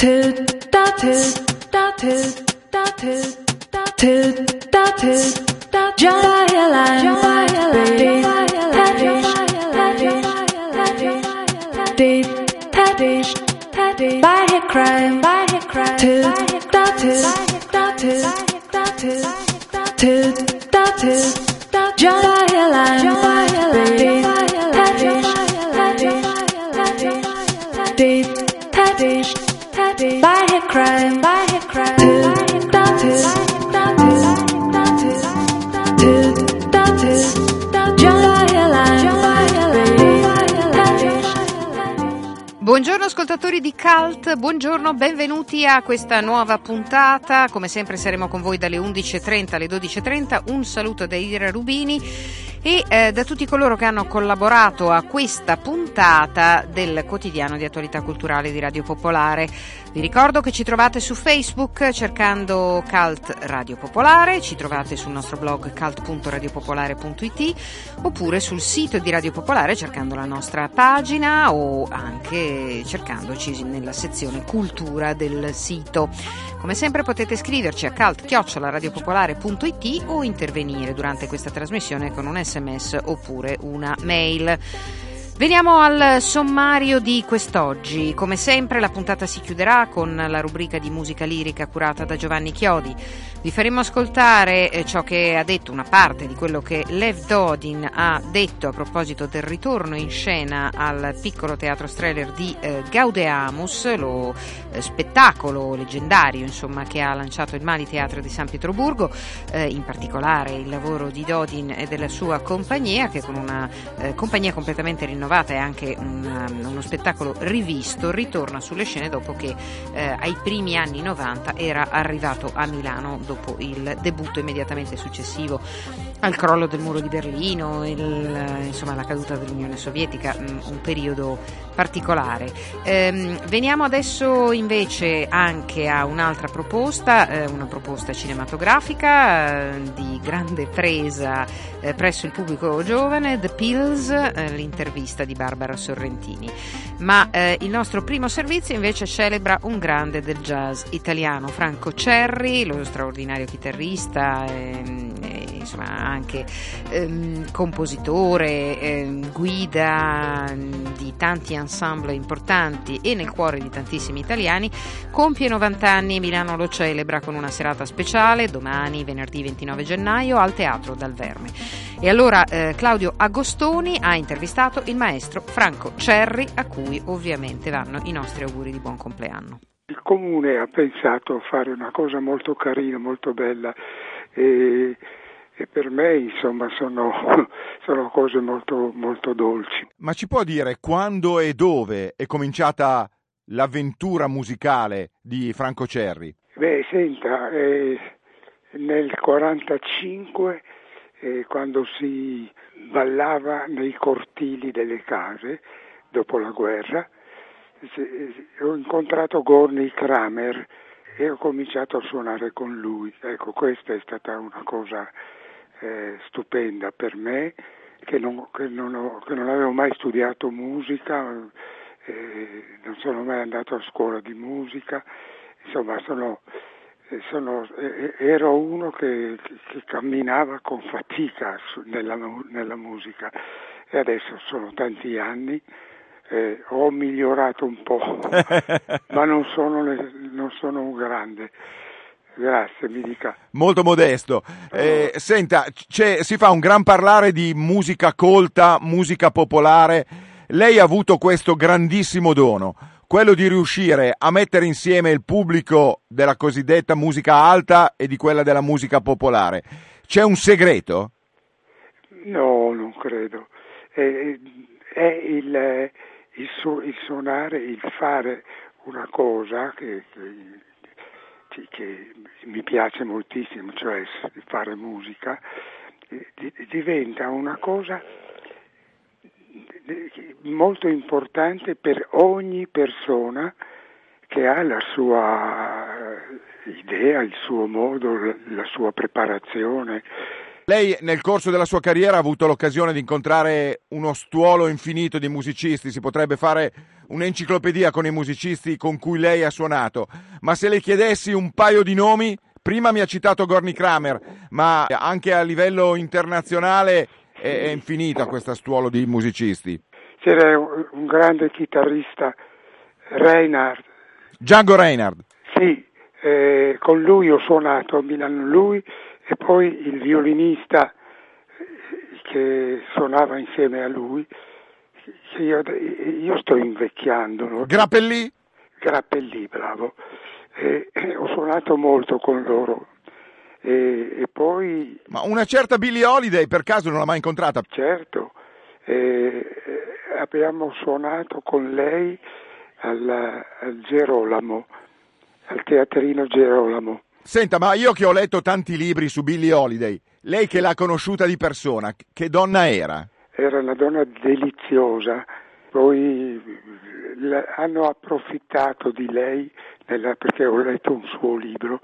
Tut tut tut tut tut tut tut. Just by a line, by a line. Toot toot da toot da Jaya line Buongiorno ascoltatori di Cult, buongiorno, benvenuti a questa nuova puntata. Come sempre saremo con voi dalle 11.30 alle 12.30. Un saluto da Ira Rubini e eh, da tutti coloro che hanno collaborato a questa puntata del quotidiano di attualità culturale di Radio Popolare. Vi ricordo che ci trovate su Facebook cercando Cult Radio Popolare, ci trovate sul nostro blog cult.radiopopolare.it oppure sul sito di Radio Popolare cercando la nostra pagina o anche cercandoci nella sezione cultura del sito. Come sempre potete scriverci a cult.radiopopolare.it o intervenire durante questa trasmissione con un sms oppure una mail. Veniamo al sommario di quest'oggi. Come sempre la puntata si chiuderà con la rubrica di musica lirica curata da Giovanni Chiodi. Vi faremo ascoltare eh, ciò che ha detto, una parte di quello che Lev Dodin ha detto a proposito del ritorno in scena al piccolo teatro Streller di eh, Gaudeamus, lo eh, spettacolo leggendario insomma, che ha lanciato il Mali Teatro di San Pietroburgo, eh, in particolare il lavoro di Dodin e della sua compagnia che con una eh, compagnia completamente rinnovata e anche un, uno spettacolo rivisto ritorna sulle scene dopo che eh, ai primi anni 90 era arrivato a Milano dopo il debutto immediatamente successivo al crollo del muro di Berlino, il, insomma la caduta dell'Unione Sovietica, un periodo particolare. Ehm, veniamo adesso invece anche a un'altra proposta, eh, una proposta cinematografica eh, di grande presa eh, presso il pubblico giovane, The Pills, eh, l'intervista di Barbara Sorrentini. Ma eh, il nostro primo servizio invece celebra un grande del jazz italiano, Franco Cerri, lo straordinario chitarrista. Insomma anche ehm, compositore, ehm, guida di tanti ensemble importanti e nel cuore di tantissimi italiani, compie 90 anni e Milano lo celebra con una serata speciale domani, venerdì 29 gennaio, al Teatro Dal Verme. E allora eh, Claudio Agostoni ha intervistato il maestro Franco Cerri, a cui ovviamente vanno i nostri auguri di buon compleanno. Il comune ha pensato a fare una cosa molto carina, molto bella. E e per me insomma sono, sono cose molto, molto dolci. Ma ci può dire quando e dove è cominciata l'avventura musicale di Franco Cerri? Beh, senta, eh, nel 1945, eh, quando si ballava nei cortili delle case dopo la guerra, ho incontrato Gorny Kramer e ho cominciato a suonare con lui. Ecco, questa è stata una cosa eh, stupenda per me, che non, che, non ho, che non, avevo mai studiato musica, eh, non sono mai andato a scuola di musica, insomma sono, eh, sono, eh, ero uno che, che, camminava con fatica su, nella, nella, musica e adesso sono tanti anni. Eh, ho migliorato un po', ma non sono, non sono un grande. Grazie, mi dica. Molto modesto. Eh, senta, si fa un gran parlare di musica colta, musica popolare. Lei ha avuto questo grandissimo dono, quello di riuscire a mettere insieme il pubblico della cosiddetta musica alta e di quella della musica popolare. C'è un segreto? No, non credo. È, è il, il, su, il, suonare, il fare una cosa che, che che mi piace moltissimo, cioè fare musica, diventa una cosa molto importante per ogni persona che ha la sua idea, il suo modo, la sua preparazione. Lei nel corso della sua carriera ha avuto l'occasione di incontrare uno stuolo infinito di musicisti, si potrebbe fare un'enciclopedia con i musicisti con cui lei ha suonato, ma se le chiedessi un paio di nomi, prima mi ha citato Gorny Kramer, ma anche a livello internazionale è, è infinita questa stuolo di musicisti. C'era un, grande chitarrista, Reinhard. Django Reinhardt. Sì, eh, con lui ho suonato a Milano lui e poi il violinista che suonava insieme a lui. Io, io sto invecchiando. No? Grappellì? Grappellì, bravo. E, e ho suonato molto con loro. E, e, poi... Ma una certa Billie Holiday per caso non l'ha mai incontrata? Certo, abbiamo suonato con lei al, al Gerolamo, al teatrino Gerolamo. Senta, ma io che ho letto tanti libri su Billie Holiday, lei che l'ha conosciuta di persona, che donna era? Era una donna deliziosa, poi hanno approfittato di lei nella, perché ho letto un suo libro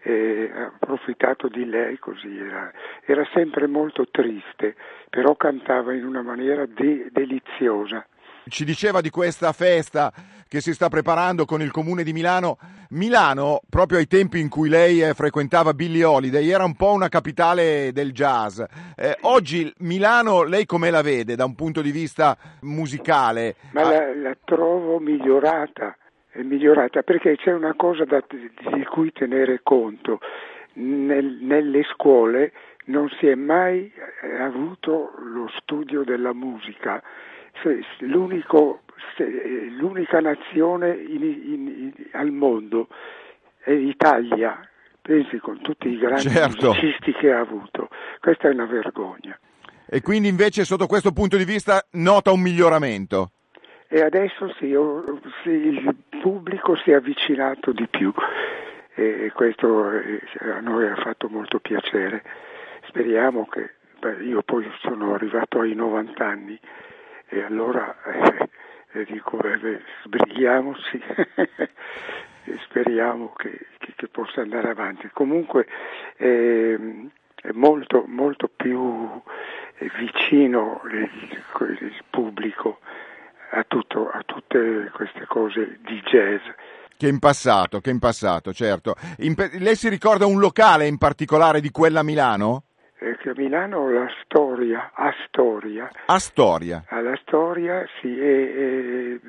e ha approfittato di lei così, era, era sempre molto triste, però cantava in una maniera de- deliziosa. Ci diceva di questa festa che si sta preparando con il comune di Milano. Milano, proprio ai tempi in cui lei eh, frequentava Billie Holiday, era un po' una capitale del jazz. Eh, oggi Milano, lei come la vede da un punto di vista musicale? Ma la, la trovo migliorata è migliorata perché c'è una cosa da, di cui tenere conto. Nel, nelle scuole non si è mai eh, avuto lo studio della musica. L'unica nazione in, in, in, al mondo è l'Italia, pensi con tutti i grandi certo. musicisti che ha avuto. Questa è una vergogna. E quindi invece sotto questo punto di vista nota un miglioramento? e adesso sì, sì, il pubblico si è avvicinato di più e questo eh, a noi ha fatto molto piacere. Speriamo che, beh, io poi sono arrivato ai 90 anni e allora eh, dico beh, sbrighiamoci e speriamo che, che, che, possa andare avanti. Comunque eh, è molto, molto più vicino il, il pubblico a, tutto, a tutte queste cose di jazz. Che in passato, che in passato, certo. In, lei si ricorda un locale in particolare di quella Milano? Eh, che a Milano la storia, Astoria. Astoria. Alla storia, sì, e, e,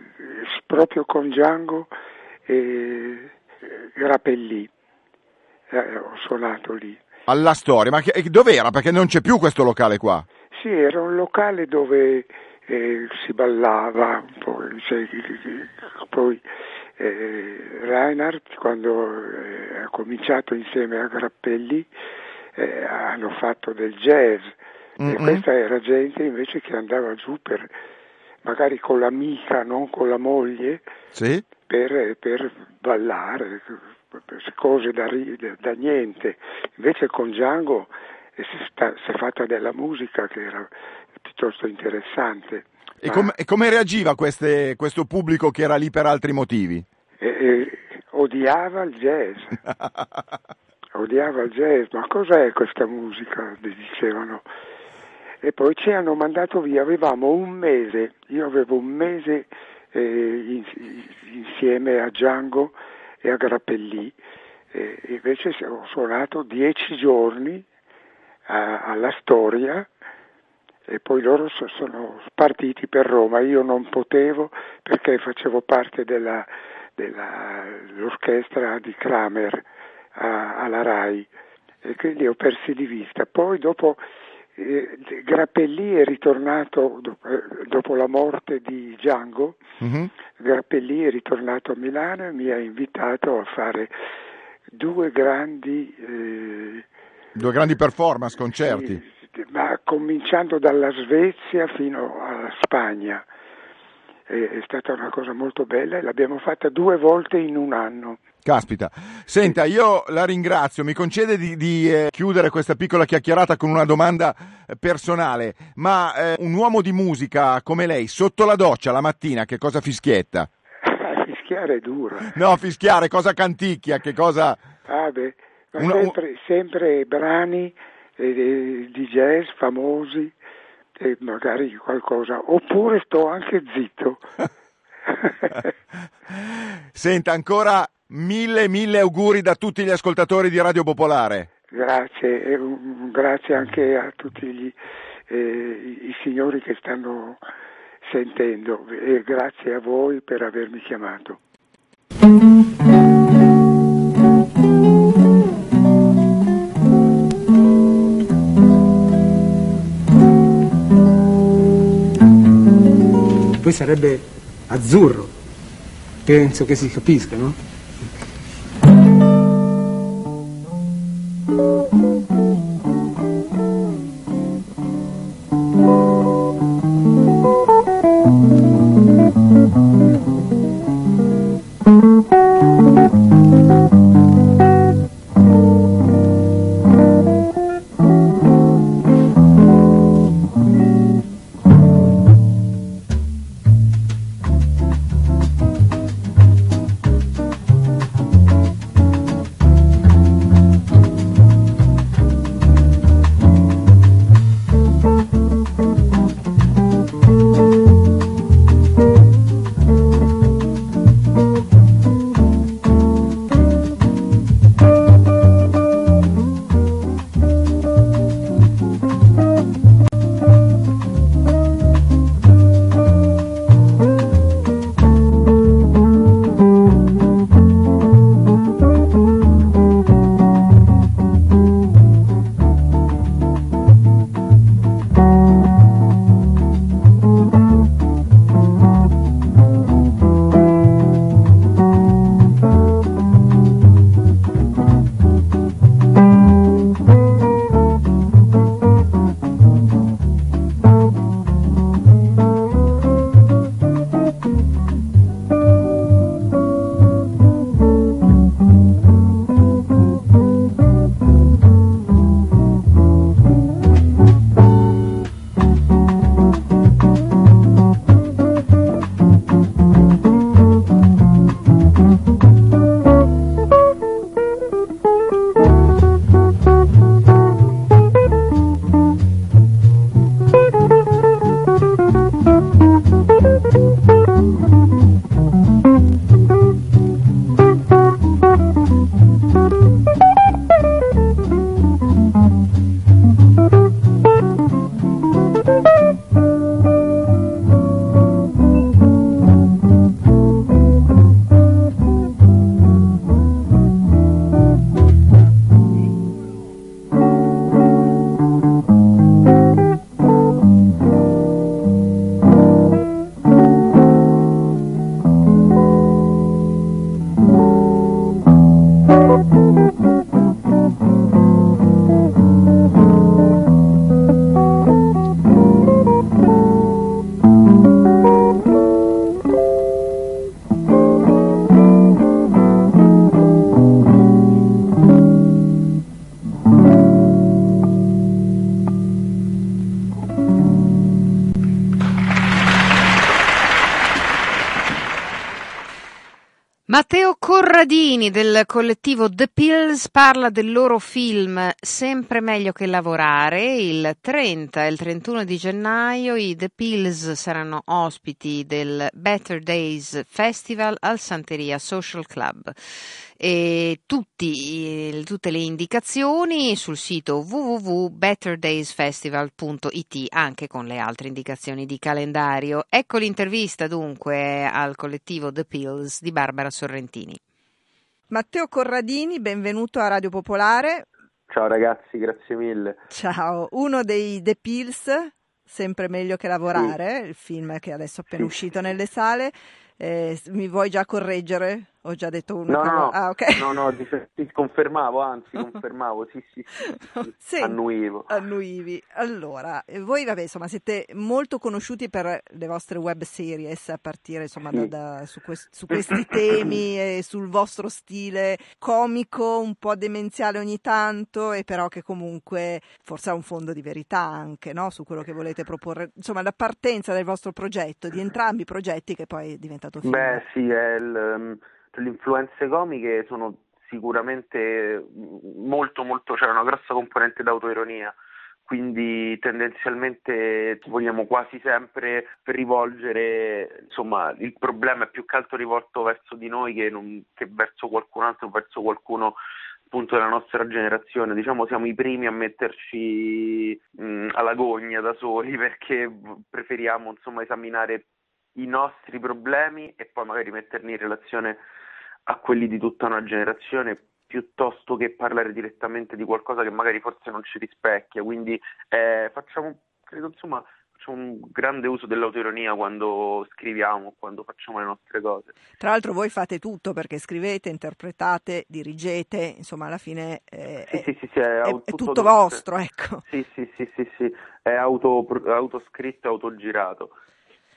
proprio con Django e Grappellì. Eh, ho suonato lì. Alla storia, ma che, dov'era? Perché non c'è più questo locale qua. Sì, era un locale dove eh, si ballava, poi, cioè, poi eh, Reinhardt quando eh, ha cominciato insieme a Grappelli eh, hanno fatto del jazz mm-hmm. e questa era gente invece che andava giù per magari con l'amica, non con la moglie, sì. per, per, ballare, cose da, da, niente. Invece con Django si, sta, si è fatta della musica che era piuttosto interessante. E, com- e come reagiva queste, questo pubblico che era lì per altri motivi? Eh, eh, odiava il jazz. odiava il jazz, ma cos'è questa musica? dicevano. E poi ci hanno mandato via, avevamo un mese, io avevo un mese eh, in, insieme a Django e a Grappellì, e invece ho suonato dieci giorni a, alla storia e poi loro sono partiti per Roma, io non potevo perché facevo parte della, dell'orchestra di Kramer a, alla RAI e quindi ho persi di vista. Poi dopo eh, Grappellì è ritornato eh, dopo la morte di Django, mm-hmm. Grappellì è ritornato a Milano e mi ha invitato a fare due grandi... Eh, due grandi performance, concerti ma cominciando dalla Svezia fino alla Spagna. È stata una cosa molto bella e l'abbiamo fatta due volte in un anno. Caspita, senta, io la ringrazio, mi concede di, di eh, chiudere questa piccola chiacchierata con una domanda eh, personale, ma eh, un uomo di musica come lei, sotto la doccia la mattina, che cosa fischietta? fischiare è duro. No, fischiare, cosa canticchia, che cosa... Ah beh, ma sempre, sempre brani di jazz famosi e magari qualcosa, oppure sto anche zitto. Senta, ancora mille, mille auguri da tutti gli ascoltatori di Radio Popolare. Grazie, e un- grazie anche a tutti gli, eh, i, i signori che stanno sentendo e grazie a voi per avermi chiamato. Poi sarebbe azzurro. Penso che si capisca, no? Matteo Corradini del collettivo The Pills parla del loro film Sempre meglio che lavorare. Il 30 e il 31 di gennaio i The Pills saranno ospiti del Better Days Festival al Santeria Social Club. E tutti, tutte le indicazioni sul sito www.betterdaysfestival.it anche con le altre indicazioni di calendario. Ecco l'intervista dunque al collettivo The Pills di Barbara Sorrentini. Matteo Corradini, benvenuto a Radio Popolare. Ciao ragazzi, grazie mille. Ciao, uno dei The Pills, sempre meglio che lavorare, il film che adesso è appena Sì. uscito nelle sale. Eh, mi vuoi già correggere? Ho già detto una No, no, cosa. no, Ah, ok. no, no, ti confermavo, anzi confermavo, sì, sì, sì, sì, annuivo. Annuivi. Allora, eh, voi vabbè, insomma, siete molto conosciuti per le vostre web series a partire insomma Sì. da, da- su, quest- su questi temi e sul vostro stile comico, un po' demenziale ogni tanto e però che comunque forse ha un fondo di verità anche, no? Su quello che volete proporre, insomma, la partenza del vostro progetto, di entrambi i progetti che poi è diventato film. Beh, sì, è il, ehm, le influenze comiche sono sicuramente molto, molto, c'è una grossa componente d'autoironia, quindi tendenzialmente vogliamo quasi sempre rivolgere, insomma, il problema è più che altro rivolto verso di noi che, non, che verso qualcun altro, verso qualcuno appunto della nostra generazione, diciamo siamo i primi a metterci mh, alla gogna da soli perché preferiamo insomma esaminare i nostri problemi e poi magari metterli in relazione a quelli di tutta una generazione piuttosto che parlare direttamente di qualcosa che magari forse non ci rispecchia. Quindi eh, facciamo, credo, insomma, facciamo un grande uso dell'autoironia quando scriviamo, quando facciamo le nostre cose. Tra l'altro voi fate tutto perché scrivete, interpretate, dirigete, insomma alla fine eh, sì, sì, sì, è, è, tutto, è tutto vostro, ecco. Sì, sì, sì, sì, sì. è auto, autoscritto e autogirato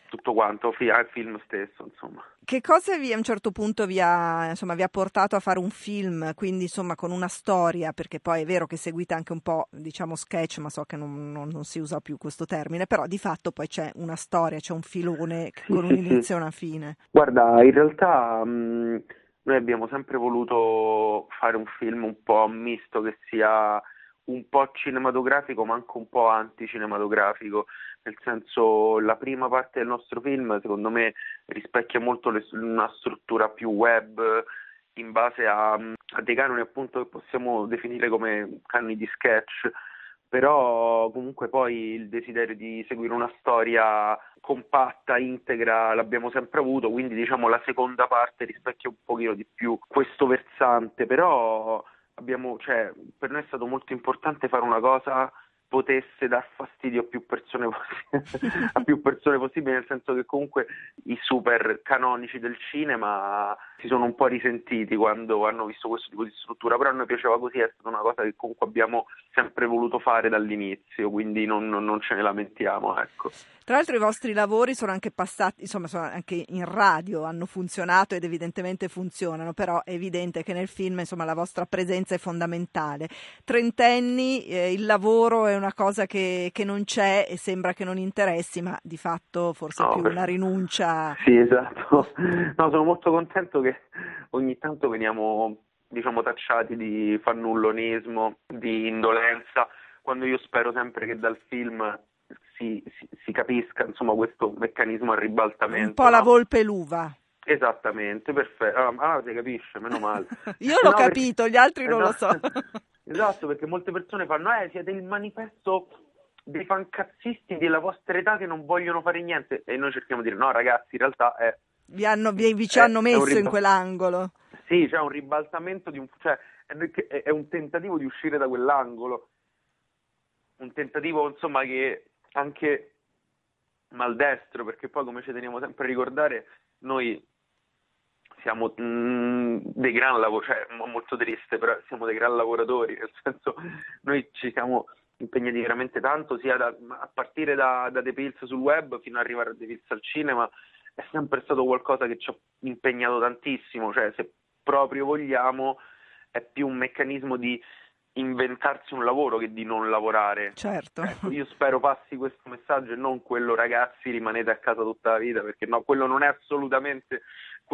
tutto quanto, al film stesso, insomma. Che cosa vi a un certo punto vi ha, insomma, vi ha, portato a fare un film, quindi insomma con una storia, perché poi è vero che seguite anche un po', diciamo, sketch, ma so che non, non, non si usa più questo termine, però di fatto poi c'è una storia, c'è un filone sì, con sì, un inizio sì. e una fine. Guarda, in realtà mh, noi abbiamo sempre voluto fare un film un po' misto, che sia un po' cinematografico ma anche un po' anticinematografico, nel senso la prima parte del nostro film secondo me rispecchia molto le, una struttura più web in base a, a, dei canoni appunto che possiamo definire come canoni di sketch, però comunque poi il desiderio di seguire una storia compatta, integra, l'abbiamo sempre avuto, quindi diciamo la seconda parte rispecchia un pochino di più questo versante, però abbiamo, cioè, per noi è stato molto importante fare una cosa potesse dar fastidio a più persone, a più persone possibili, nel senso che comunque i super canonici del cinema si sono un po' risentiti quando hanno visto questo tipo di struttura, però a noi piaceva così, è stata una cosa che comunque abbiamo sempre voluto fare dall'inizio, quindi non, non ce ne lamentiamo. Ecco. Tra l'altro i vostri lavori sono anche passati, insomma, sono anche in radio, hanno funzionato ed evidentemente funzionano, però è evidente che nel film insomma, la vostra presenza è fondamentale. Trentenni, eh, il lavoro è una cosa che, che, non c'è e sembra che non interessi, ma di fatto forse no, è più una rinuncia. Sì, esatto. No, sono molto contento che ogni tanto veniamo diciamo tacciati di fannullonismo, di indolenza, quando io spero sempre che dal film si, si, si capisca insomma, questo meccanismo a ribaltamento. Un po' la volpe l'uva. Esattamente, perfetto. Ah, ah, si capisce, meno male. Io l'ho no, capito, perché... gli altri non no. lo so. esatto, perché molte persone fanno, eh, siete il manifesto dei fancazzisti della vostra età che non vogliono fare niente. E noi cerchiamo di dire, no ragazzi, in realtà è... Vi, hanno, vi, vi ci è, hanno messo ribal- in quell'angolo. Sì, c'è un ribaltamento di un... Cioè, è, è un tentativo di uscire da quell'angolo. Un tentativo, insomma, che anche maldestro, perché poi come ci teniamo sempre a ricordare, noi siamo mh, mm, dei gran lavoratori, cioè molto triste, però siamo dei gran lavoratori, nel senso noi ci siamo impegnati veramente tanto, sia da, a partire da, da The Pills sul web fino ad arrivare a The Pills al cinema, è sempre stato qualcosa che ci ha impegnato tantissimo, cioè se proprio vogliamo è più un meccanismo di inventarsi un lavoro che di non lavorare. Certo. Ecco, io spero passi questo messaggio e non quello ragazzi rimanete a casa tutta la vita, perché no, quello non è assolutamente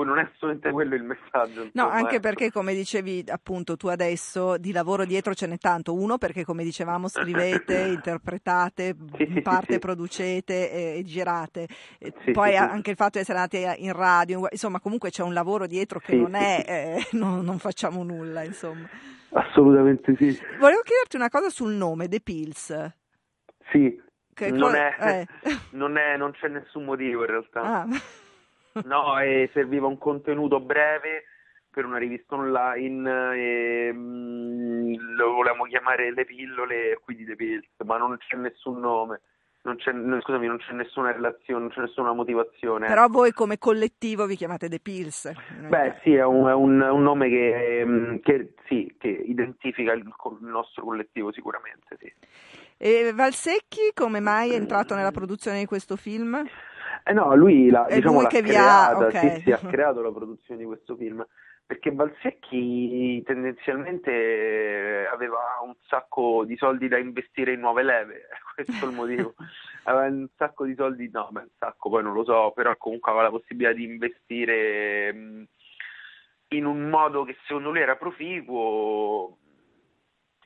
non è assolutamente quello il messaggio. Insomma, no, anche ecco. perché come dicevi appunto tu adesso di lavoro dietro ce n'è tanto. Uno perché come dicevamo scrivete, interpretate, in parte producete e, e girate. E poi anche il fatto di essere andati in radio, insomma comunque c'è un lavoro dietro che non è, eh, non, non facciamo nulla insomma. Assolutamente sì. Volevo chiederti una cosa sul nome, The Pills. Sì, non, co- è, eh. non, è, non, c'è nessun motivo in realtà. Ah. No, e serviva un contenuto breve per una rivista online e mh, mm, lo volevamo chiamare Le Pillole quindi The Pills, ma non c'è nessun nome non c'è, scusami, non c'è nessuna relazione, non c'è nessuna motivazione. Però voi come collettivo vi chiamate The Pills. Beh, sì, è un, è un, un nome che, ehm, che, sì, che, identifica il, il, nostro collettivo sicuramente, sì. E Valsecchi come mai è entrato nella produzione di questo film? Eh no, lui, la, diciamo, lui l'ha creata, ha... Okay. sì, sì, ha creato la produzione di questo film perché Valsecchi tendenzialmente aveva un sacco di soldi da investire in nuove leve, questo è il motivo. aveva un sacco di soldi, no, beh, un sacco poi non lo so, però comunque aveva la possibilità di investire in un modo che secondo lui era proficuo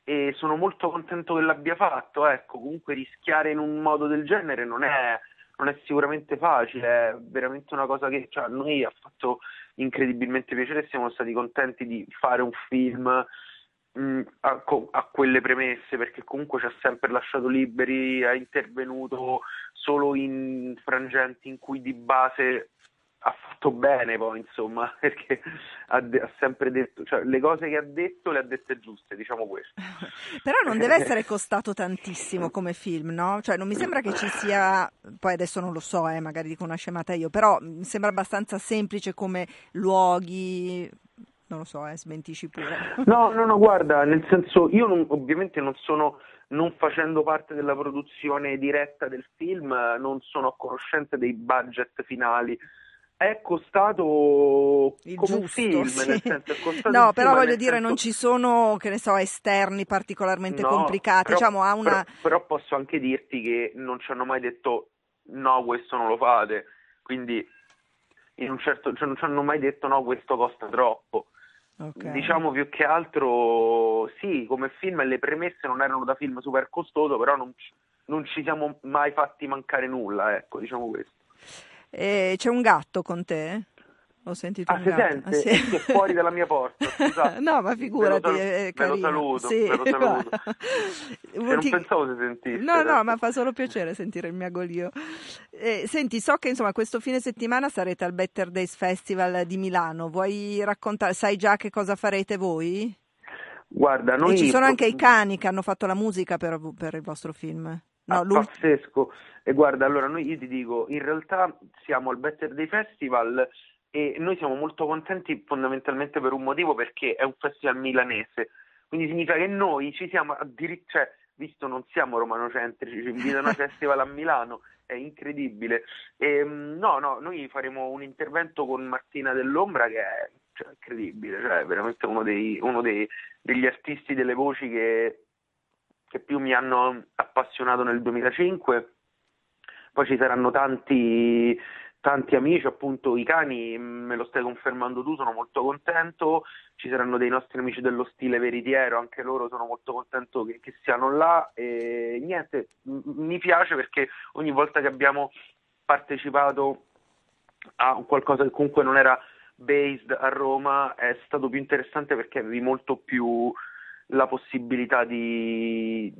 e sono molto contento che l'abbia fatto. Ecco, comunque rischiare in un modo del genere non è, non è sicuramente facile, è veramente una cosa che cioè, a noi ha fatto incredibilmente piacere siamo stati contenti di fare un film mh, a, a, quelle premesse perché comunque ci ha sempre lasciato liberi, ha intervenuto solo in frangenti in cui di base ha fatto bene poi insomma perché ha, ha, sempre detto cioè le cose che ha detto le ha dette giuste diciamo questo però non deve essere costato tantissimo come film no? cioè non mi sembra che ci sia poi adesso non lo so eh, magari dico una scemata io però mi sembra abbastanza semplice come luoghi non lo so, eh, smentisci pure. No, no, no, guarda, nel senso, io non, ovviamente non sono, non facendo parte della produzione diretta del film, non sono a conoscenza dei budget finali è costato il come giusto, un film, sì. nel senso, è costato No, però film, voglio dire, senso... non ci sono, che ne so, esterni particolarmente No, complicati. però- diciamo, ha una. però, però posso anche dirti che non ci hanno mai detto no, questo non lo fate, quindi in un certo, cioè non ci hanno mai detto no, questo costa troppo. Ok. Diciamo più che altro sì, come film le premesse non erano da film super costoso, però non, non ci siamo mai fatti mancare nulla, ecco, diciamo questo. Eh, c'è un gatto con te? Ho sentito Ah, un si gatto. sente? Ah, sì. È fuori dalla mia porta, scusate. no, ma figurati, Ve lo saluto, Sì, ve lo saluto. non Ti- pensavo si sentisse. No, no, adesso. ma fa solo piacere sentire il miagolio. Eh, senti, so che insomma questo fine settimana sarete al Better Days Festival di Milano. Vuoi raccontare? Sai già che cosa farete voi? Guarda, noi... E ci sono anche i cani che hanno fatto la musica per, per il vostro film. No, Ah, l'ult- pazzesco. E guarda, allora noi io ti dico, in realtà siamo al Better Day Festival e noi siamo molto contenti fondamentalmente per un motivo perché è un festival milanese. Quindi significa che noi ci siamo addirittura, cioè, visto non siamo romanocentrici, ci invitano a festival a Milano, è incredibile. E, mm, no, no, noi faremo un intervento con Martina dell'Ombra che è cioè, incredibile, cioè veramente uno, dei, uno dei- degli artisti delle voci che che più mi hanno appassionato nel 2005. Poi ci saranno tanti, tanti amici, appunto i cani, me lo stai confermando tu, sono molto contento. Ci saranno dei nostri amici dello stile veritiero, anche loro sono molto contento che, che siano là. E niente, m- mi piace perché ogni volta che abbiamo partecipato a qualcosa che comunque non era based a Roma è stato più interessante perché avevi molto più la possibilità di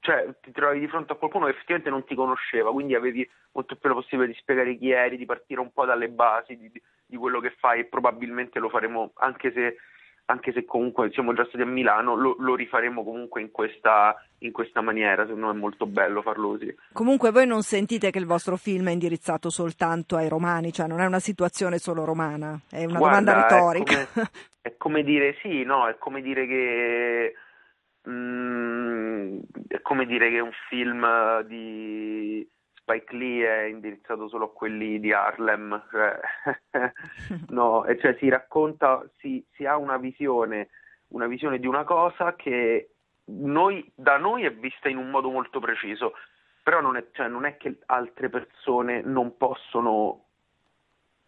cioè ti trovavi di fronte a qualcuno che effettivamente non ti conosceva, quindi avevi molto più la possibilità di spiegare chi eri, di partire un po' dalle basi di, di quello che fai e probabilmente lo faremo anche se anche se comunque siamo già stati a Milano, lo, lo rifaremo comunque in questa, in questa maniera, secondo me è molto bello farlo così. Comunque voi non sentite che il vostro film è indirizzato soltanto ai romani, cioè non è una situazione solo romana, è una Guarda, domanda è retorica. come- È come dire sì, no, è come dire che mm, è come dire che un film di Spike Lee è indirizzato solo a quelli di Harlem, cioè, no, cioè si racconta, si, si ha una visione, una visione di una cosa che noi, da noi è vista in un modo molto preciso, però non è, cioè, non è che altre persone non possono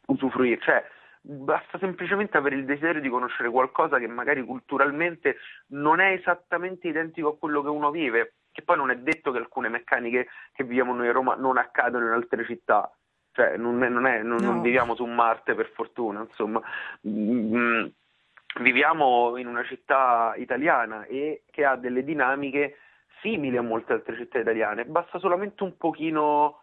usufruire, cioè basta semplicemente avere il desiderio di conoscere qualcosa che magari culturalmente non è esattamente identico a quello che uno vive, che poi non è detto che alcune meccaniche che viviamo noi a Roma non accadono in altre città, cioè non, è- non è- non- non No. viviamo su Marte per fortuna, insomma. Mm, viviamo in una città italiana e che ha delle dinamiche simili a molte altre città italiane, basta solamente un pochino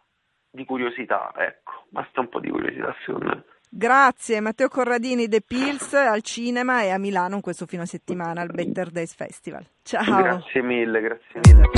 di curiosità, ecco, basta un po' di curiosità secondo me. Grazie Matteo Corradini The Pills al cinema e a Milano in questo fine settimana al Better Days Festival. Ciao. Grazie mille, grazie mille.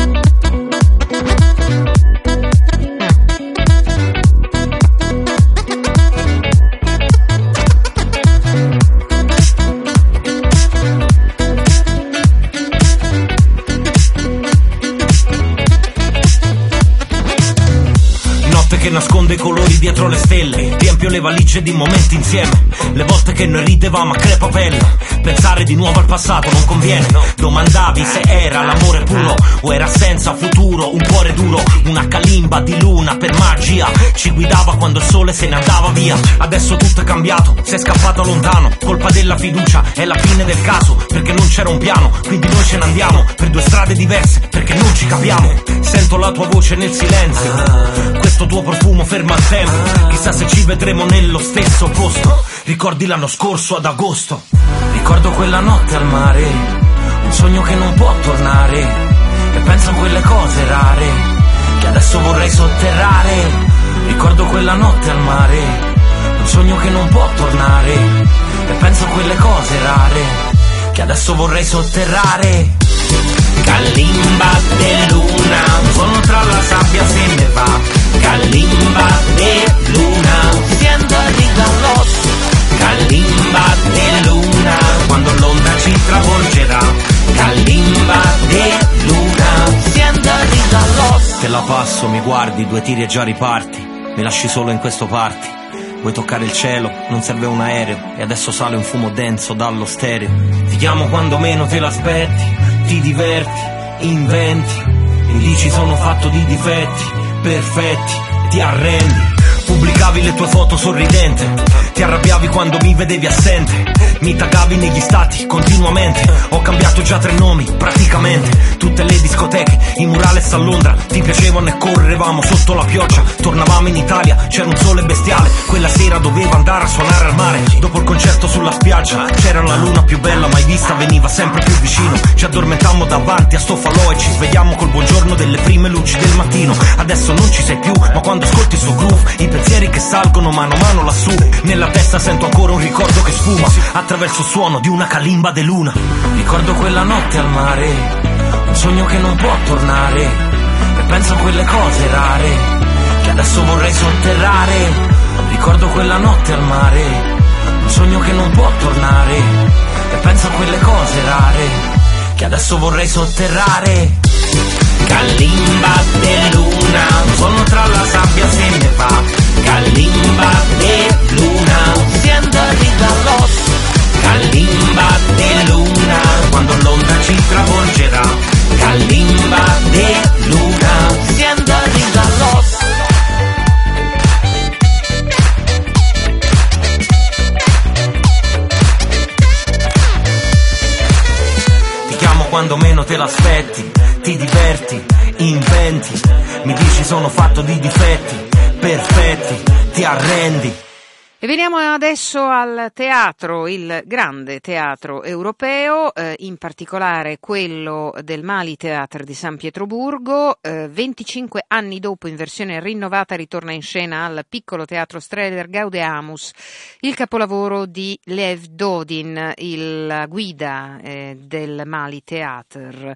Notte che nasconde dei colori dietro le stelle Riempio le valigie di momenti insieme. Le volte che noi ridevamo a crepapelle Pensare di nuovo al passato non conviene. Domandavi se era l'amore puro O era senza futuro, un cuore duro Una calimba di luna per magia. Ci guidava quando il sole se ne andava via. Adesso tutto è cambiato, sei scappato lontano. Colpa della fiducia, è la fine del caso Perché non c'era un piano, quindi noi ce ne andiamo Per due strade diverse, perché non ci capiamo. Sento la tua voce nel silenzio. Questo tuo profumo ferma il tempo Chissà se ci vedremo nello stesso posto. Ricordi l'anno scorso ad agosto. Ricordo quella notte al mare. Un sogno che non può tornare. E penso a quelle cose rare Che adesso vorrei sotterrare. Ricordo quella notte al mare. Un sogno che non può tornare. E penso a quelle cose rare Che adesso vorrei sotterrare. Kalimba de luna, sono tra la sabbia se ne va. Kalimba de luna, siendo regalos. Kalimba de luna, quando l'onda ci travolgerà. Kalimba de luna, siendo regalos. Te la passo, mi guardi, due tiri e già riparti. Mi lasci solo in questo party. Vuoi toccare il cielo? Non serve un aereo e adesso sale un fumo denso dallo stereo. Ti chiamo quando meno te l'aspetti, ti diverti, inventi. Mi dici sono fatto di difetti, perfetti, ti arrendi. Pubblicavi le tue foto sorridente, ti arrabbiavi quando mi vedevi assente, mi tagavi negli stati continuamente, ho cambiato già tre nomi praticamente, tutte le discoteche, i murales a Londra, ti piacevano e correvamo sotto la pioggia, tornavamo in Italia, c'era un sole bestiale, quella sera dovevo andare a suonare al mare, dopo il concerto sulla spiaggia, c'era la luna più bella mai vista, veniva sempre più vicino, ci addormentammo davanti a sto falò e ci svegliamo col buongiorno delle prime luci del mattino, adesso non ci sei più, ma quando ascolti suo groove, i pensieri che salgono mano a mano lassù Nella testa sento ancora un ricordo che sfuma Attraverso il suono di una calimba de luna Ricordo quella notte al mare Un sogno che non può tornare E penso a quelle cose rare Che adesso vorrei sotterrare Ricordo quella notte al mare Un sogno che non può tornare E penso a quelle cose rare Che adesso vorrei sotterrare Kalimba de luna, sono tra la sabbia se ne va. Kalimba de luna, siendo regalos. Kalimba de luna, quando l'onda l'aspetti, adesso al teatro, il grande teatro europeo, eh, in particolare quello del Mali Theater di San Pietroburgo. Eh, 25 anni dopo, in versione rinnovata, ritorna in scena al piccolo teatro Streller Gaudeamus, il capolavoro di Lev Dodin, il guida eh, del Mali Theater.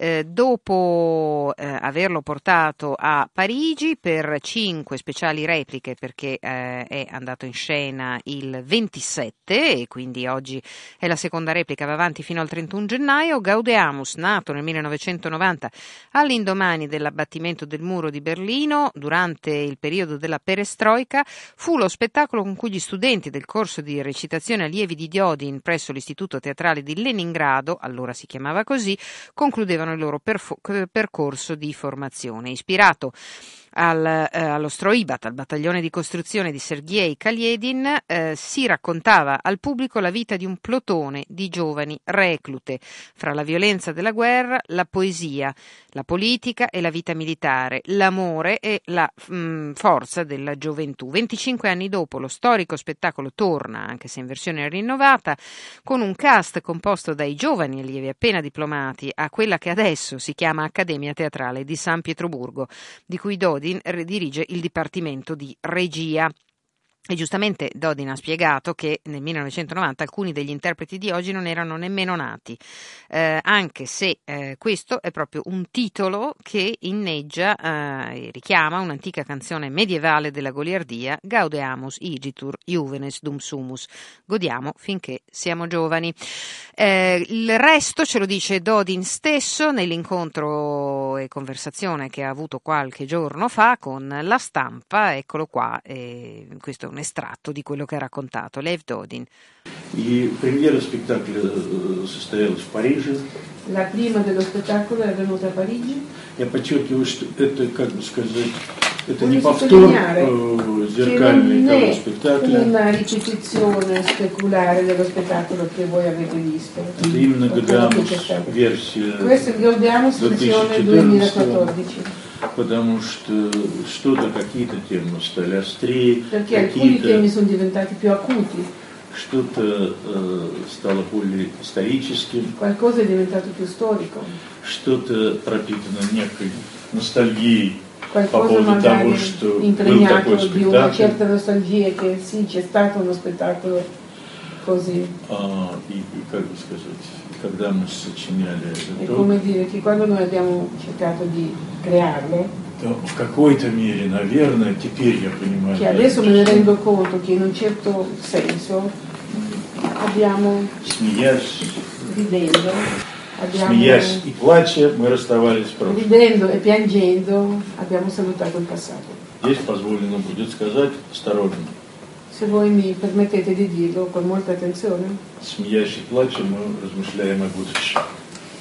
Eh, dopo eh, averlo portato a Parigi per cinque speciali repliche, perché eh, è andato in scena il 27 e quindi oggi è la seconda replica, va avanti fino al 31 gennaio. Gaudeamus, nato nel 1990 all'indomani dell'abbattimento del muro di Berlino durante il periodo della perestroica, fu lo spettacolo con cui gli studenti del corso di recitazione allievi di Diodin presso l'Istituto Teatrale di Leningrado, allora si chiamava così, concludevano il loro percorso di formazione. Ispirato al, eh, allo Stroibat, al battaglione di costruzione di Sergei Kaliedin, eh, si raccontava al pubblico la vita di un plotone di giovani reclute, fra la violenza della guerra, la poesia, la politica e la vita militare, l'amore e la mh, forza della gioventù. 25 anni dopo lo storico spettacolo torna, anche se in versione rinnovata, con un cast composto dai giovani allievi appena diplomati a quella che adesso si chiama Accademia Teatrale di San Pietroburgo, di cui Dodin dirige il dipartimento di regia. E giustamente Dodin ha spiegato che nel 1990 alcuni degli interpreti di oggi non erano nemmeno nati, eh, anche se eh, questo è proprio un titolo che inneggia eh, e richiama un'antica canzone medievale della goliardia, Gaudeamus igitur juvenes dum sumus, godiamo finché siamo giovani. Eh, il resto ce lo dice Dodin stesso nell'incontro e conversazione che ha avuto qualche giorno fa con la stampa, eccolo qua, questo è un estratto di quello che ha raccontato Lev Dodin. И премьера спектакля э, состоялась в Париже. La prima dello spettacolo è avvenuta a Parigi. Я подчеркиваю, что это, как бы сказать, это не повтор una ripetizione speculare dello spettacolo che voi avete visto. Это именно Гадамус версия Questo è il Gaudeamus versione 2014. потому что что-то, какие-то темы стали острее, acuti, что-то э, стало более историческим, что-то пропитано некой ностальгией qualcosa поводу magari того, что был impregnato такой di una спектакль. certa nostalgia che sì, c'è stato uno spettacolo così. А, и, и как бы сказать, когда мы сочиняли È этот come dire che quando noi abbiamo cercato di crearlo, то в какой-то мере, наверное, теперь я понимаю, che adesso me ne rendo conto che in un certo senso abbiamo смеясь, ridendo, abbiamo смеясь и плача, мы расставались с прошлым. ridendo e piangendo abbiamo salutato il passato. Здесь позволено будет сказать осторожно. Se voi mi permettete di dirlo con molta attenzione, Смеясь и плача, мы размышляем о будущем.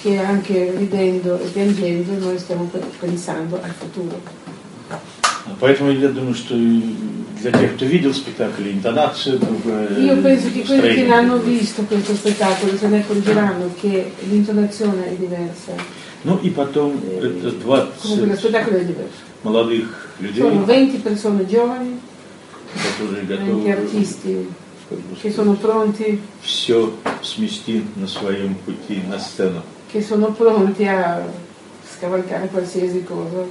che anche ridendo e piangendo noi stiamo pe- pensando al futuro. Поэтому я думаю, что и для тех, кто видел спектакль, интонация другая, Io penso che quelli che настроение l'hanno другое. visto questo spettacolo se ne accorgeranno che l'intonazione è diversa. Ну и потом это Comunque lo 20 spettacolo è diverso. молодых людей, Sono 20 persone giovani, которые anche готовы artisti как бы che sono pronti, все смести на своем пути на сцену. che sono pronti a scavalcare qualsiasi cosa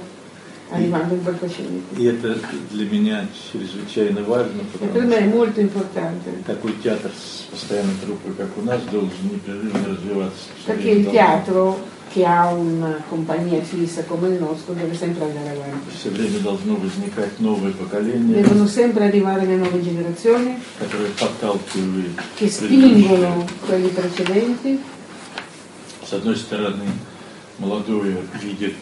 In palcoscenico. И это для меня чрезвычайно важно, потому что такой театр с постоянной труппой, как у нас, должен непрерывно развиваться. Perché il teatro che ha una compagnia fissa come il nostro deve sempre andare avanti. Все время должно возникать новое поколение, Devono sempre arrivare le nuove generazioni которое подталкивает che spingono quelli precedenti. С одной стороны, молодое видит,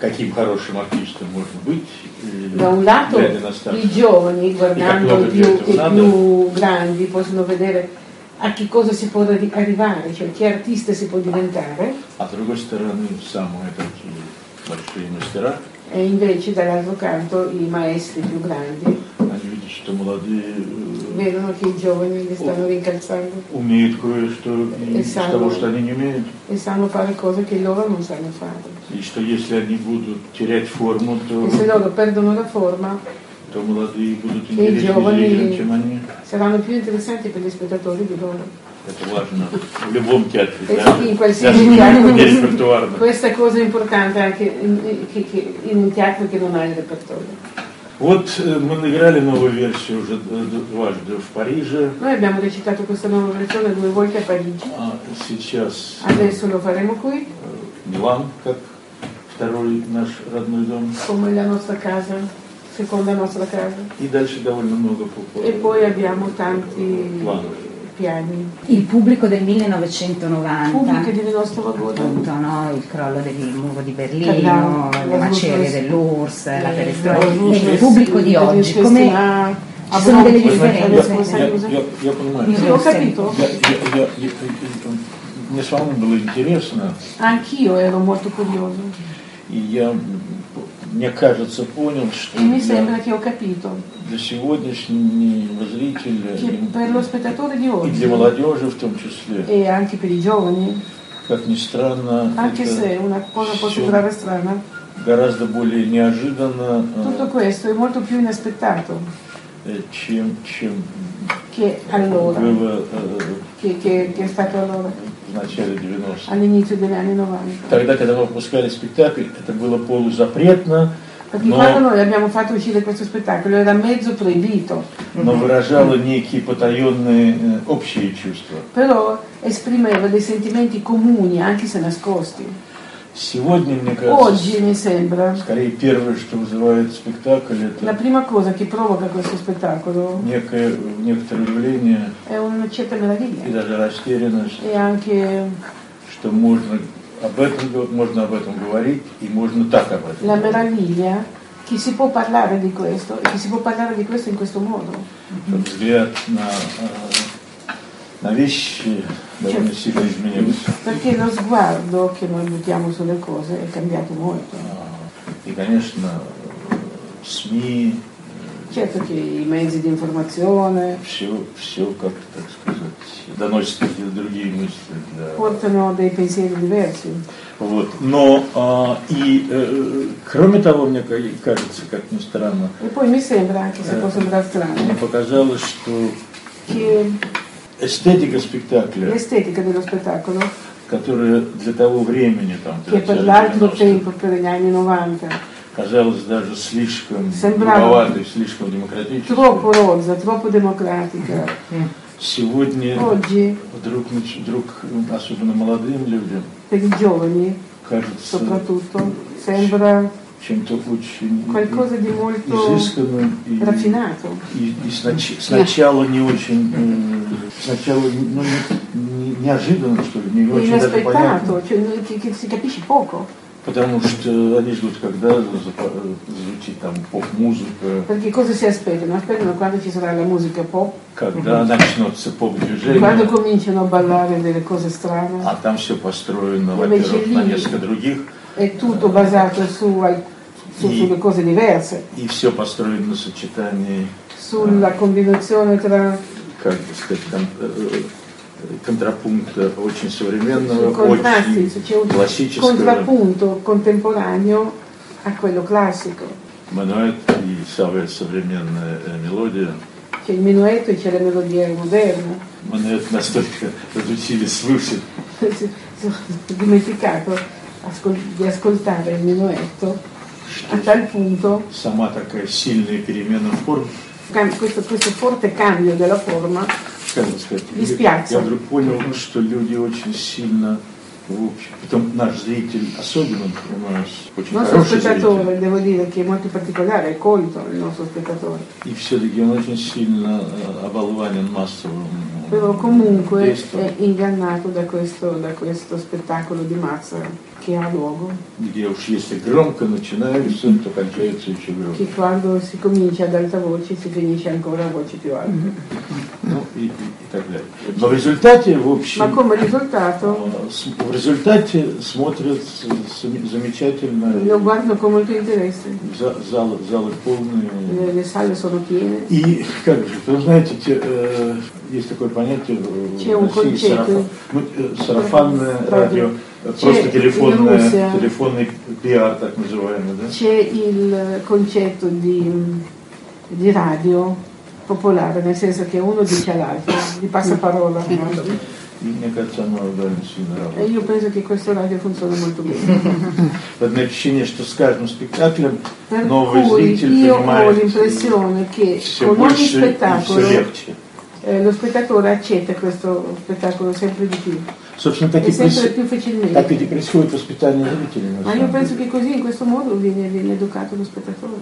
каким хорошим артистом можно быть, и Da un lato глядя на старших. i giovani guardando много i для più, этого i надо. più grandi possono vedere a che cosa si può arri- arrivare, cioè che artista si può diventare А с другой стороны, самые такие большие мастера, e invece dall'altro canto i maestri più grandi они видят, что молодые э, vedono che i giovani li stanno rincalzando умеют кое-что и из Сам. того, что они не умеют. e sanno fare cose che loro non sanno fare. И что если они будут терять форму, то, E se loro perdono la forma то молодые будут Che i интереснее giovani- зрителям, чем они. saranno più interessanti per gli spettatori di loro. Это важно в любом театре, E да? sì, in даже qualsiasi teatro. Questa cosa è importante anche in, in un teatro che non ha il repertorio. Вот э, мы наиграли новую версию уже дважды в Париже. Noi abbiamo recitato questa nuova versione due volte a Parigi, А сейчас adesso lo faremo qui, э, Милан, как второй наш родной дом. come la nostra casa, seconda nostra casa. И дальше довольно много по- по- E poi abbiamo tanti планов. piani. Il pubblico del Pubblico 1990, di Venosta Vagoda. appunto, no? il crollo del muro di Carnale, Berlino, la le macerie Rutgers, dell'URSS, la Eh, perestroika, la e il pubblico di oggi, Rutgers, come ah, ci sono delle Abramo, Вы знаете, differenze? я, я- я- я понимаю. Sì, ho capito. Я- я- я- я- я- мне самому было интересно, Anch'io ero molto curioso и я, м, Мне кажется, понял, что e mi sembra che ho capito для сегодняшнего зрителя che per lo spettatore di и oggi для молодежи в том числе, e anche per i giovani, как ни странно, anche se una cosa può sembrare strana, гораздо более неожиданно, э, tutto questo è molto più inaspettato э, чем, чем che allora, было э, che, che- che è stato allora, в начале 90-х. all'inizio degli anni 90. Тогда, когда мы выпускали спектакль, это было полузапретно, Perché Но- quando noi abbiamo fatto uscire questo spettacolo era mezzo proibito, но выражала некие потаенные э, общие чувства. però esprimeva dei sentimenti comuni, anche se nascosti. Сегодня, мне кажется, Oggi mi sembra скорее первое, что вызывает спектакль, la это prima cosa che provoca questo spettacolo некое, некоторое удивление è una certa и meraviglia даже растерянность, e anche что можно об этом, можно об этом говорить и можно так об этом la говорить. meraviglia. Che si può parlare di questo? E che si può parlare di questo in questo modo. Взгляд на, э, на вещи довольно сильно изменился. Perché lo sguardo che noi buttiamo sulle cose è cambiato molto. И, конечно, э, СМИ, Certo che i mezzi di informazione все, все как-то, так сказать, доносят какие-то другие мысли. Для... portano dei pensieri diversi. Вот. Но а, и э, кроме того, мне ка- кажется, как ни странно, E poi mi sembra, anche se può sembrare мне strano, показалось, что che эстетика спектакля, l'estetica dello spettacolo, которая для того времени, там, che per l'altro 90-х, tempo, per gli anni 90, казалась даже слишком грубоватой, слишком демократической, troppo rozza, troppo democratica, сегодня oggi вдруг, вдруг, особенно молодым людям, per i giovani кажется soprattutto sembra чем-то очень qualcosa di molto изысканным и, и, и снач- сначала не очень, э, сначала ну, не- не- неожиданно, что ли, не очень даже понятно. Poco, Потому что они ждут, когда звучит там поп-музыка, perché cosa si aspettano? Aspettano quando ci sarà la musica pop, когда начнется quando поп-движение, cominciano a ballare delle cose strane, а там все построено, во-первых, на несколько других, è tutto basato su, al- su- Sì. sulle cose diverse, и все построено на сочетании, sulla combinazione tra как бы сказать, кон- э, контрапункта очень sui современного, contrasti, очень c'è un классического. contrappunto contemporaneo a quello classico. Мануэт и самая современная э, мелодия. C'è il minuetto e c'è la melodia moderna. Мануэт настолько разучили свыше, Ho dimenticato ascol- di ascoltare il minuetto a tal punto сама такая сильная перемена форм, cam- questo, questo forte cambio della forma как бы сказать, Mi spiace. я вдруг понял, что люди очень сильно, в общем, потом наш зритель, особенно у нас очень il nostro хороший зритель, spettatore devo dire che è molto particolare è colto il nostro spettatore и все-таки он очень сильно э, оболванен массовым э, però comunque действием, è ingannato da questo, da questo spettacolo di massa диалогу. Где уж если громко начинали, все это кончается еще громко. Кихван был секунднича дальтовочи, сиденичанка в рабочий пиван. Ну и, и, и так далее. Но в результате, в общем... Какому результату? Э, в результате смотрят замечательно... Io guardo con molto interesse. Залы, залы полные. Le sale sono piene. И, как же, вы знаете, те, э, есть такое понятие э, в России, сарафан, э, сарафанное радио. радио C'è просто in телефонное, Russia. телефонный пиар, так называемый, да? c'è il concetto di, di radio popolare, nel senso che uno dice all'altro, di passaparola. И мне кажется, оно довольно сильно E работает. io penso che questo radio funziona molto bene. Вот у меня ощущение, что с каждым спектаклем Per новый cui зритель io ho понимает l'impressione che все con ogni больше и все spettacolo легче. eh, lo spettatore accetta questo spettacolo sempre di più Собственно, так e più facilmente. так ведь и происходит воспитание зрителей. Ma io penso che così, in questo modo, viene, viene educato lo spettatore.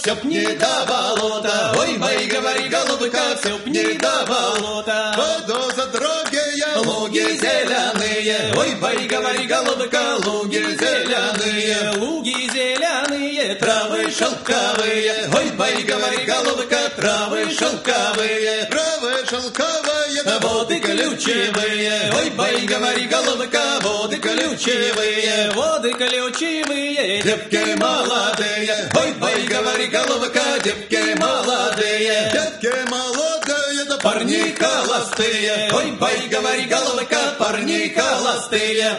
Все б не до болота. Ой, мои, говори, голубка, все б не до болота. Водозадрогие, луги зеленые. Ой, мои, говори, голубка, луги зеленые. Луги зеленые, травы шелковые. Ой, мои, говори, голубка, травы шелковые. Травы шелковые, воды ключевые. Ой, мои, говори, голубка, воды ключевые. Воды ключевые, девки молодые. Ой, ой, говори, головка, девки молодые парни холостые, ой, бай, говори, головы, парни холостые.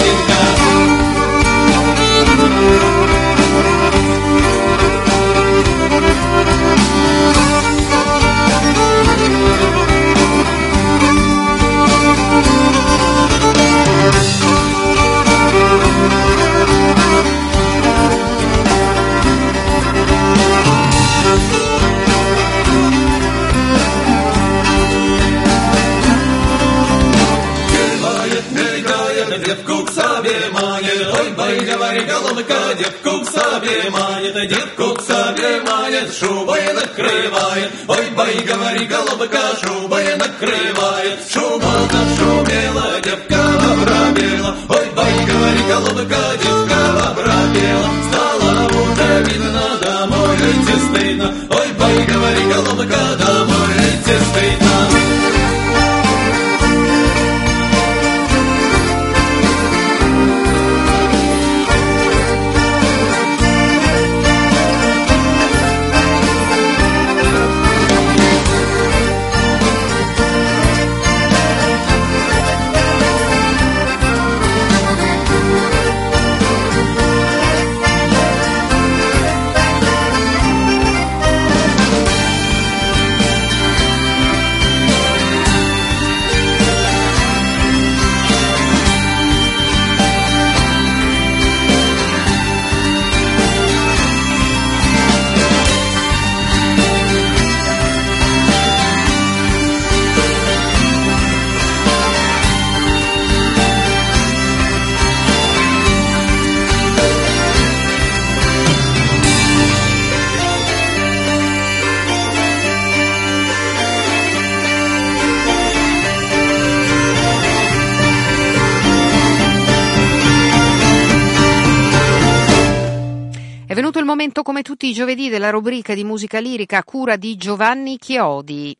giovedì, della rubrica di musica lirica a cura di Giovanni Chiodi.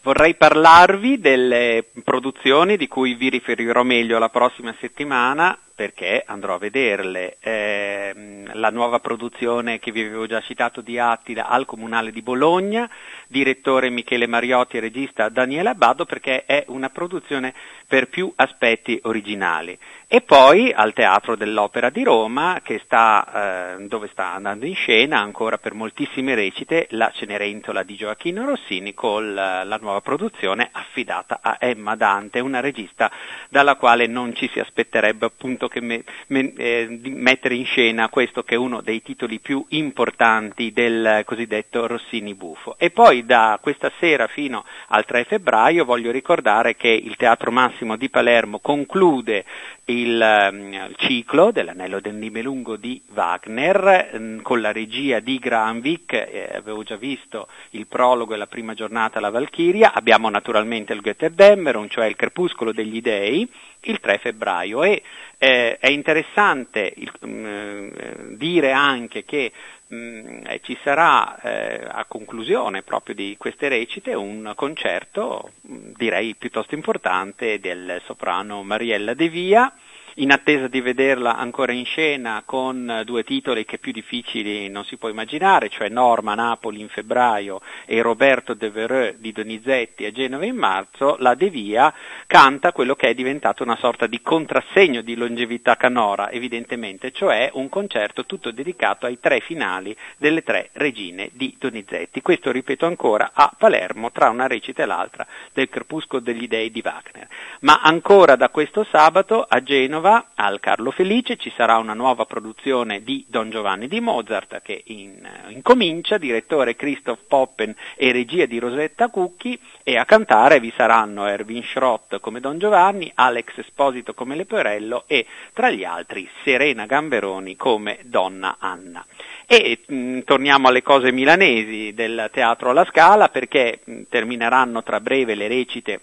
Vorrei parlarvi delle produzioni di cui vi riferirò meglio la prossima settimana perché andrò a vederle. Eh, la nuova produzione che vi avevo già citato di Attila al Comunale di Bologna, direttore Michele Mariotti e regista Daniele Abbado perché è una produzione per più aspetti originali. E poi al Teatro dell'Opera di Roma, sta, eh, dove sta andando in scena ancora per moltissime recite la Cenerentola di Gioacchino Rossini con la, la nuova produzione affidata a Emma Dante, una regista dalla quale non ci si aspetterebbe appunto che me, me, eh, mettere in scena questo che è uno dei titoli più importanti del cosiddetto Rossini Buffo. E poi da questa sera fino al 3 febbraio voglio ricordare che il Teatro Massimo di Palermo conclude il, um, ciclo dell'Anello del Nibelungo di Wagner um, con la regia di Granvik, eh, avevo già visto il prologo e la prima giornata alla Valchiria, abbiamo naturalmente il Götterdämmerung, cioè il crepuscolo degli dei, il 3 febbraio. E eh, è interessante il, um, dire anche che Mm, ci sarà eh, a conclusione proprio di queste recite un concerto mm, direi piuttosto importante del soprano Mariella De Via in attesa di vederla ancora in scena con due titoli che più difficili non si può immaginare, cioè Norma Napoli in febbraio e Roberto De Vereux di Donizetti a Genova in marzo, la De Via canta quello che è diventato una sorta di contrassegno di longevità canora, evidentemente, cioè un concerto tutto dedicato ai tre finali delle tre regine di Donizetti. Questo, ripeto ancora, a Palermo, tra una recita e l'altra, del Crepuscolo degli Dei di Wagner. Ma ancora da questo sabato a Genova al Carlo Felice ci sarà una nuova produzione di Don Giovanni di Mozart che in, incomincia, direttore Christoph Poppen e regia di Rosetta Cucchi e a cantare vi saranno Erwin Schrott come Don Giovanni, Alex Esposito come Leporello e tra gli altri Serena Gamberoni come Donna Anna. E mh, torniamo alle cose milanesi del Teatro alla Scala perché mh, termineranno tra breve le recite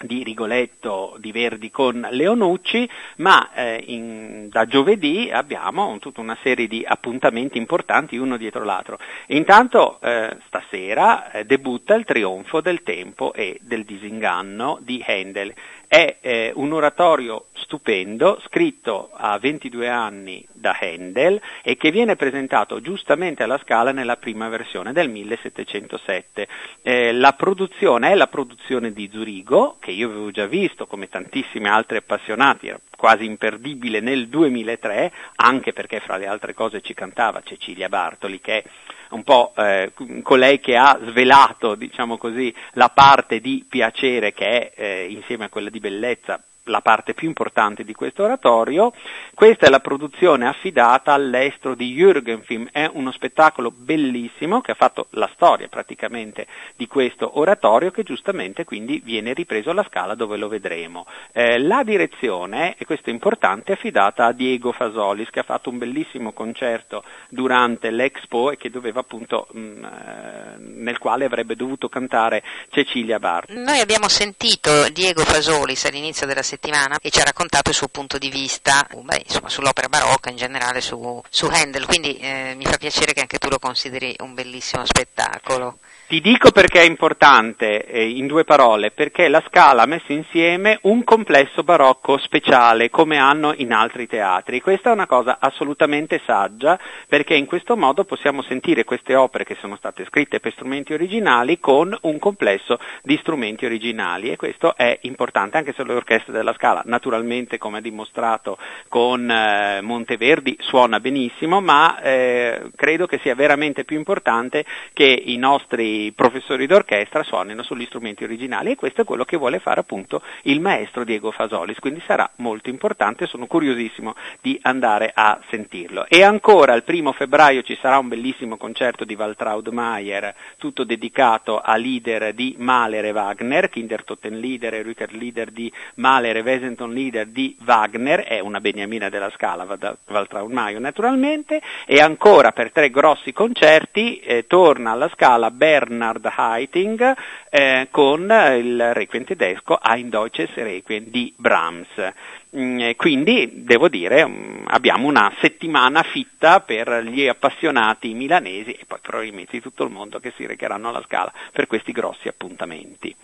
di Rigoletto di Verdi con Leonucci, ma eh, in, da giovedì abbiamo tutta una serie di appuntamenti importanti uno dietro l'altro. Intanto eh, stasera eh, debutta il trionfo del tempo e del disinganno di Handel. È eh, un oratorio stupendo, scritto a 22 anni da Handel e che viene presentato giustamente alla Scala nella prima versione del 1707. Eh, la produzione è la produzione di Zurigo, che io avevo già visto come tantissimi altri appassionati, era quasi imperdibile nel 2003, anche perché fra le altre cose ci cantava Cecilia Bartoli, che è un po' eh, colei che ha svelato, diciamo così, la parte di piacere che è, eh, insieme a quella di bellezza, la parte più importante di questo oratorio. Questa è la produzione affidata all'estro di Jürgenfilm, è uno spettacolo bellissimo che ha fatto la storia praticamente di questo oratorio che giustamente quindi viene ripreso alla scala dove lo vedremo. Eh, la direzione, e questo è importante, è affidata a Diego Fasolis che ha fatto un bellissimo concerto durante l'Expo e che doveva appunto mh, mm, eh, nel quale avrebbe dovuto cantare Cecilia Bar. Noi abbiamo sentito Diego Fasolis all'inizio della settimana e ci ha raccontato il suo punto di vista beh, insomma, sull'opera barocca in generale, su, su Handel, quindi eh, mi fa piacere che anche tu lo consideri un bellissimo spettacolo. Ti dico perché è importante, eh, in due parole, perché la Scala ha messo insieme un complesso barocco speciale come hanno in altri teatri. Questa è una cosa assolutamente saggia perché in questo modo possiamo sentire queste opere che sono state scritte per strumenti originali con un complesso di strumenti originali e questo è importante anche se le orchestre della Scala naturalmente come ha dimostrato con eh, Monteverdi suona benissimo ma eh, credo che sia veramente più importante che i nostri professori d'orchestra suonino sugli strumenti originali e questo è quello che vuole fare appunto il maestro Diego Fasolis, quindi sarà molto importante, sono curiosissimo di andare a sentirlo. E ancora il primo febbraio ci sarà un bellissimo concerto di Waltraud Mayer, tutto dedicato a leader di Mahler e Wagner, Kindertoten Leader e Leader di Mahler e Wesenton Leader di Wagner, è una beniamina della scala Waltraud Mayer naturalmente, e ancora per tre grossi concerti eh, torna alla scala Bern Bernard Haitink eh, con il Requiem tedesco Ein Deutsches Requiem di Brahms. Mm, quindi devo dire mm, abbiamo una settimana fitta per gli appassionati milanesi e poi probabilmente di tutto il mondo che si recheranno alla scala per questi grossi appuntamenti.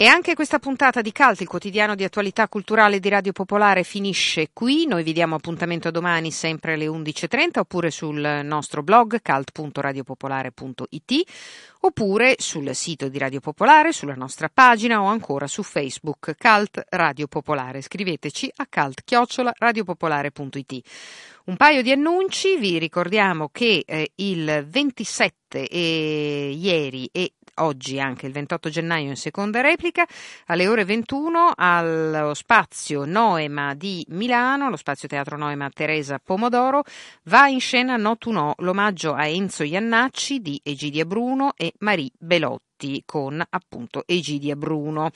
E anche questa puntata di Cult, il quotidiano di attualità culturale di Radio Popolare, finisce qui. Noi vi diamo appuntamento domani sempre alle 11.30 oppure sul nostro blog cult.radiopopolare.it oppure sul sito di Radio Popolare, sulla nostra pagina o ancora su Facebook Cult Radio Popolare. Scriveteci a cult-radiopopolare.it. Un paio di annunci, vi ricordiamo che eh, il 27 e ieri e oggi anche il 28 gennaio in seconda replica alle ore 21 allo spazio Noema di Milano, lo spazio teatro Noema Teresa Pomodoro, va in scena No tu no, l'omaggio a Enzo Iannacci di Egidia Bruno e Marie Belotti con appunto Egidia Bruno.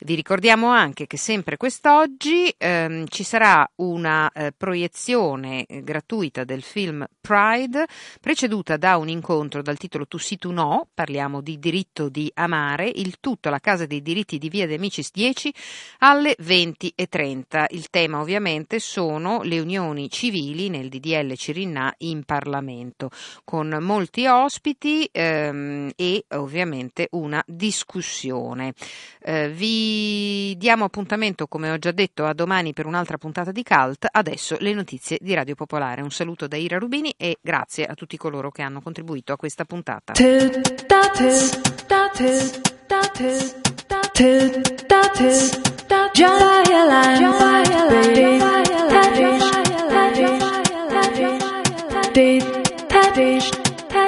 Vi ricordiamo anche che sempre quest'oggi ehm, ci sarà una eh, proiezione eh, gratuita del film Pride, preceduta da un incontro dal titolo Tu sì tu no, parliamo di diritto di amare, il tutto alla Casa dei diritti di Via De Amicis 10 alle 20.30. Il tema ovviamente sono le unioni civili nel DDL Cirinà in Parlamento, con molti ospiti ehm, e ovviamente una discussione. Eh, vi diamo appuntamento, come ho già detto, a domani per un'altra puntata di Cult. Adesso le notizie di Radio Popolare. Un saluto da Ira Rubini e grazie a tutti coloro che hanno contribuito a questa puntata.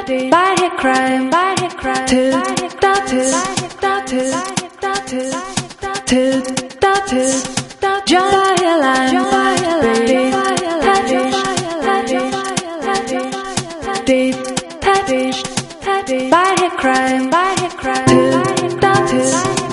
by her crime, by her crime, toot, da toot, da toot, da toot, toot, da toot, jump by her line, jump by her line, deep, tadish, tadish, tadish, deep, tadish, tadish, by her crime, by her crime, toot, da toot.